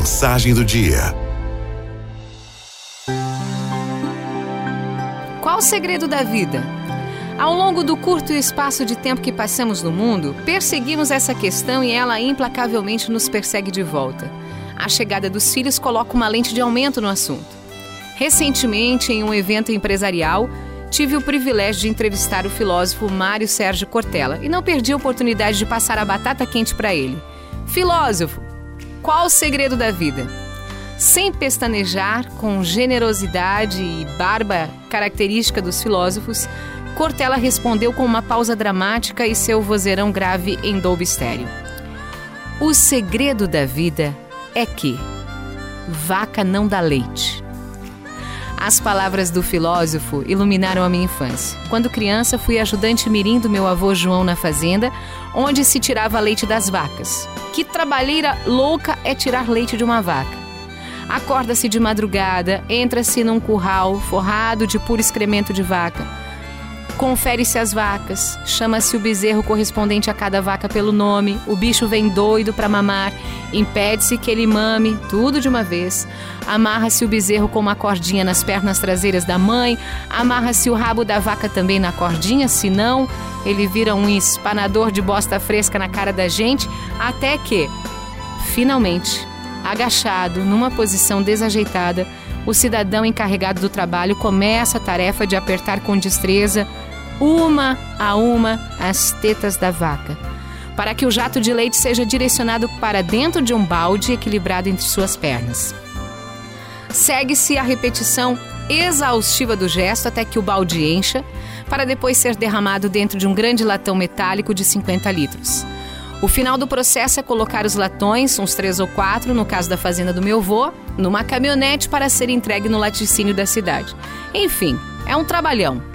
Mensagem do dia. Qual o segredo da vida? Ao longo do curto espaço de tempo que passamos no mundo, perseguimos essa questão e ela implacavelmente nos persegue de volta. A chegada dos filhos coloca uma lente de aumento no assunto. Recentemente, em um evento empresarial, tive o privilégio de entrevistar o filósofo Mário Sérgio Cortella e não perdi a oportunidade de passar a batata quente para ele. Filósofo, qual o segredo da vida? Sem pestanejar, com generosidade e barba característica dos filósofos, Cortella respondeu com uma pausa dramática e seu vozeirão grave em Dolby Estéreo. O segredo da vida é que vaca não dá leite. As palavras do filósofo iluminaram a minha infância. Quando criança, fui ajudante mirim do meu avô João na fazenda, onde se tirava leite das vacas. Que trabalheira louca é tirar leite de uma vaca. Acorda-se de madrugada, entra-se num curral forrado de puro excremento de vaca Confere-se as vacas, chama-se o bezerro correspondente a cada vaca pelo nome, o bicho vem doido para mamar, impede-se que ele mame, tudo de uma vez. Amarra-se o bezerro com uma cordinha nas pernas traseiras da mãe, amarra-se o rabo da vaca também na cordinha, senão ele vira um espanador de bosta fresca na cara da gente, até que, finalmente, agachado, numa posição desajeitada, o cidadão encarregado do trabalho começa a tarefa de apertar com destreza uma a uma as tetas da vaca, para que o jato de leite seja direcionado para dentro de um balde equilibrado entre suas pernas. Segue-se a repetição exaustiva do gesto até que o balde encha, para depois ser derramado dentro de um grande latão metálico de 50 litros. O final do processo é colocar os latões, uns três ou quatro, no caso da fazenda do meu avô, numa caminhonete para ser entregue no laticínio da cidade. Enfim, é um trabalhão.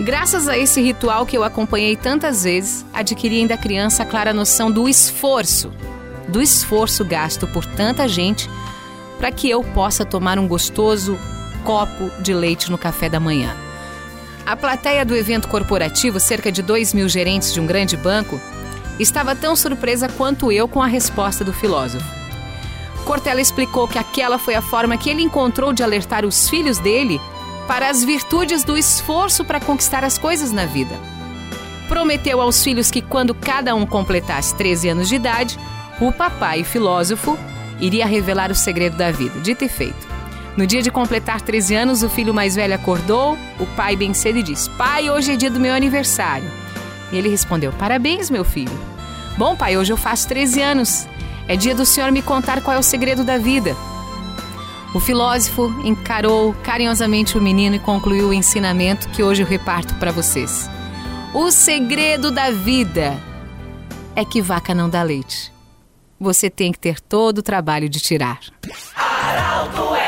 Graças a esse ritual que eu acompanhei tantas vezes, adquiri ainda criança a clara noção do esforço, do esforço gasto por tanta gente para que eu possa tomar um gostoso copo de leite no café da manhã. A plateia do evento corporativo, cerca de 2 mil gerentes de um grande banco, estava tão surpresa quanto eu com a resposta do filósofo. Cortella explicou que aquela foi a forma que ele encontrou de alertar os filhos dele para as virtudes do esforço para conquistar as coisas na vida. Prometeu aos filhos que, quando cada um completasse 13 anos de idade, o papai filósofo iria revelar o segredo da vida. Dito e feito. No dia de completar 13 anos, o filho mais velho acordou, o pai bem cedo e disse: Pai, hoje é dia do meu aniversário. E ele respondeu: Parabéns, meu filho. Bom, pai, hoje eu faço 13 anos. É dia do senhor me contar qual é o segredo da vida. O filósofo encarou carinhosamente o menino e concluiu o ensinamento que hoje eu reparto para vocês. O segredo da vida é que vaca não dá leite. Você tem que ter todo o trabalho de tirar. Araldo